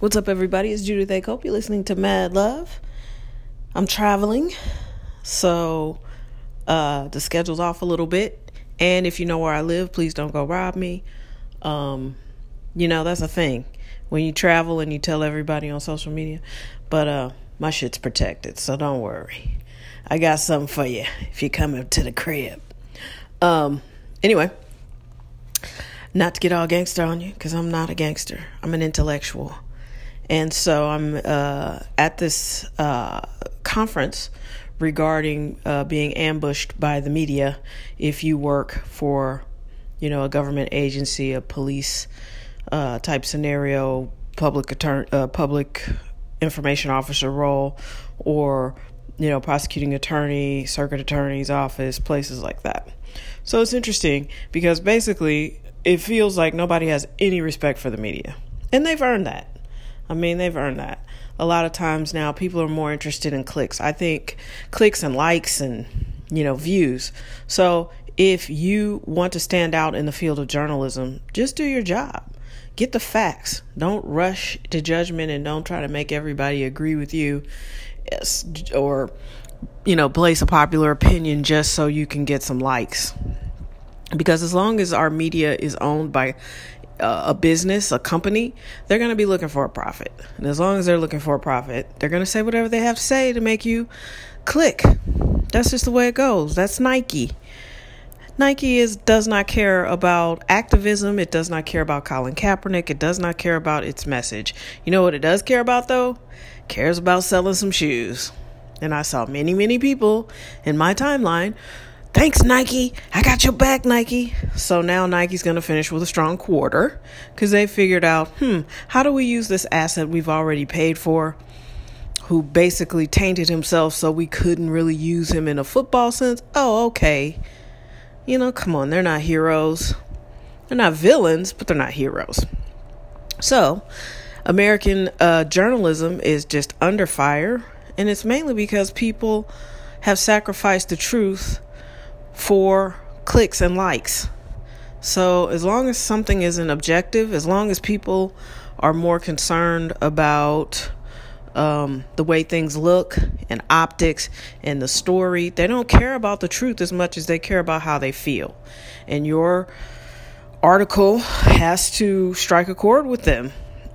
What's up, everybody? It's Judith A. Cope. You're listening to Mad Love. I'm traveling, so uh, the schedule's off a little bit. And if you know where I live, please don't go rob me. Um, you know, that's a thing when you travel and you tell everybody on social media. But uh, my shit's protected, so don't worry. I got something for you if you come up to the crib. Um, anyway, not to get all gangster on you, because I'm not a gangster. I'm an intellectual. And so I'm uh, at this uh, conference regarding uh, being ambushed by the media if you work for, you know, a government agency, a police uh, type scenario, public attorney, uh, public information officer role, or you know, prosecuting attorney, circuit attorney's office, places like that. So it's interesting because basically it feels like nobody has any respect for the media, and they've earned that. I mean, they've earned that. A lot of times now, people are more interested in clicks. I think clicks and likes and, you know, views. So if you want to stand out in the field of journalism, just do your job. Get the facts. Don't rush to judgment and don't try to make everybody agree with you or, you know, place a popular opinion just so you can get some likes because as long as our media is owned by a business, a company, they're going to be looking for a profit. And as long as they're looking for a profit, they're going to say whatever they have to say to make you click. That's just the way it goes. That's Nike. Nike is does not care about activism. It does not care about Colin Kaepernick. It does not care about its message. You know what it does care about though? cares about selling some shoes. And I saw many, many people in my timeline Thanks, Nike. I got your back, Nike. So now Nike's going to finish with a strong quarter because they figured out, hmm, how do we use this asset we've already paid for, who basically tainted himself so we couldn't really use him in a football sense? Oh, okay. You know, come on, they're not heroes. They're not villains, but they're not heroes. So, American uh, journalism is just under fire, and it's mainly because people have sacrificed the truth for clicks and likes. So, as long as something isn't objective, as long as people are more concerned about um, the way things look and optics and the story, they don't care about the truth as much as they care about how they feel. And your article has to strike a chord with them.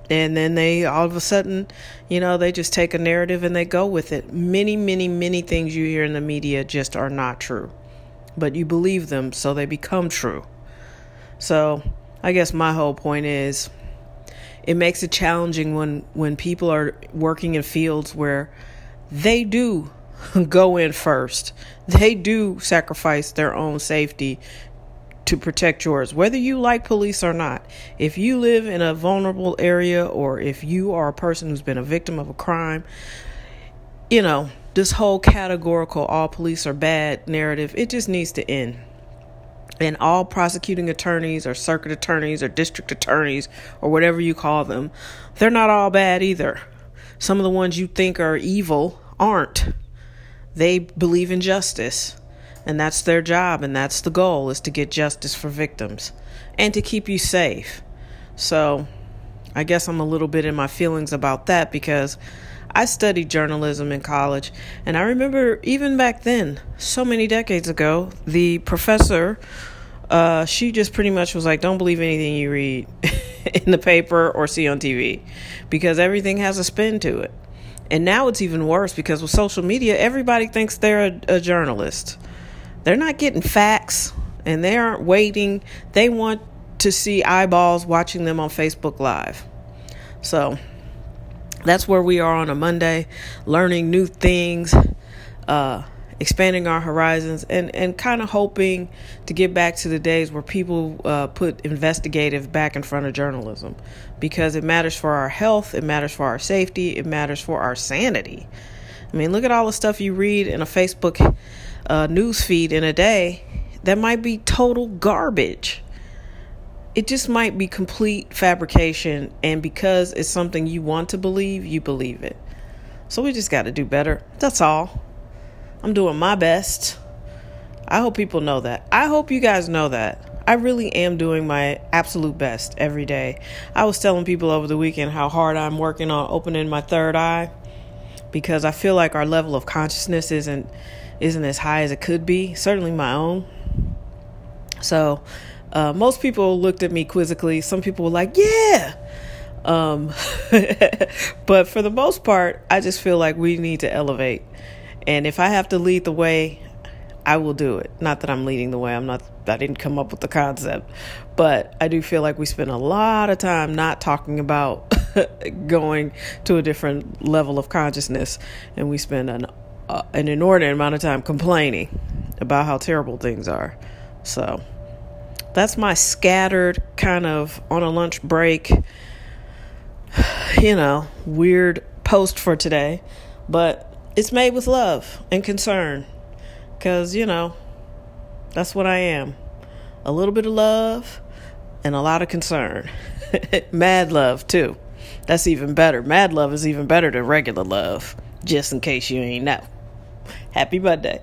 And then they all of a sudden, you know, they just take a narrative and they go with it. Many, many, many things you hear in the media just are not true but you believe them so they become true. So, I guess my whole point is it makes it challenging when when people are working in fields where they do go in first. They do sacrifice their own safety to protect yours, whether you like police or not. If you live in a vulnerable area or if you are a person who's been a victim of a crime, you know, this whole categorical all police are bad narrative, it just needs to end. And all prosecuting attorneys or circuit attorneys or district attorneys or whatever you call them, they're not all bad either. Some of the ones you think are evil aren't. They believe in justice. And that's their job and that's the goal is to get justice for victims and to keep you safe. So, I guess I'm a little bit in my feelings about that because I studied journalism in college, and I remember even back then, so many decades ago, the professor, uh, she just pretty much was like, "Don't believe anything you read in the paper or see on TV, because everything has a spin to it." And now it's even worse because with social media, everybody thinks they're a, a journalist. They're not getting facts, and they aren't waiting. They want to see eyeballs watching them on Facebook Live. So that's where we are on a Monday, learning new things, uh, expanding our horizons, and, and kind of hoping to get back to the days where people uh, put investigative back in front of journalism. Because it matters for our health, it matters for our safety, it matters for our sanity. I mean, look at all the stuff you read in a Facebook uh, news feed in a day. That might be total garbage it just might be complete fabrication and because it's something you want to believe you believe it. So we just got to do better. That's all. I'm doing my best. I hope people know that. I hope you guys know that. I really am doing my absolute best every day. I was telling people over the weekend how hard I'm working on opening my third eye because I feel like our level of consciousness isn't isn't as high as it could be, certainly my own. So, uh, most people looked at me quizzically. Some people were like, "Yeah." Um, but for the most part, I just feel like we need to elevate. And if I have to lead the way, I will do it. Not that I'm leading the way. I'm not I didn't come up with the concept. But I do feel like we spend a lot of time not talking about going to a different level of consciousness and we spend an uh, an inordinate amount of time complaining about how terrible things are. So, that's my scattered kind of on a lunch break you know, weird post for today, but it's made with love and concern because, you know, that's what I am. A little bit of love and a lot of concern. Mad love, too. That's even better. Mad love is even better than regular love, just in case you ain't know. Happy Monday.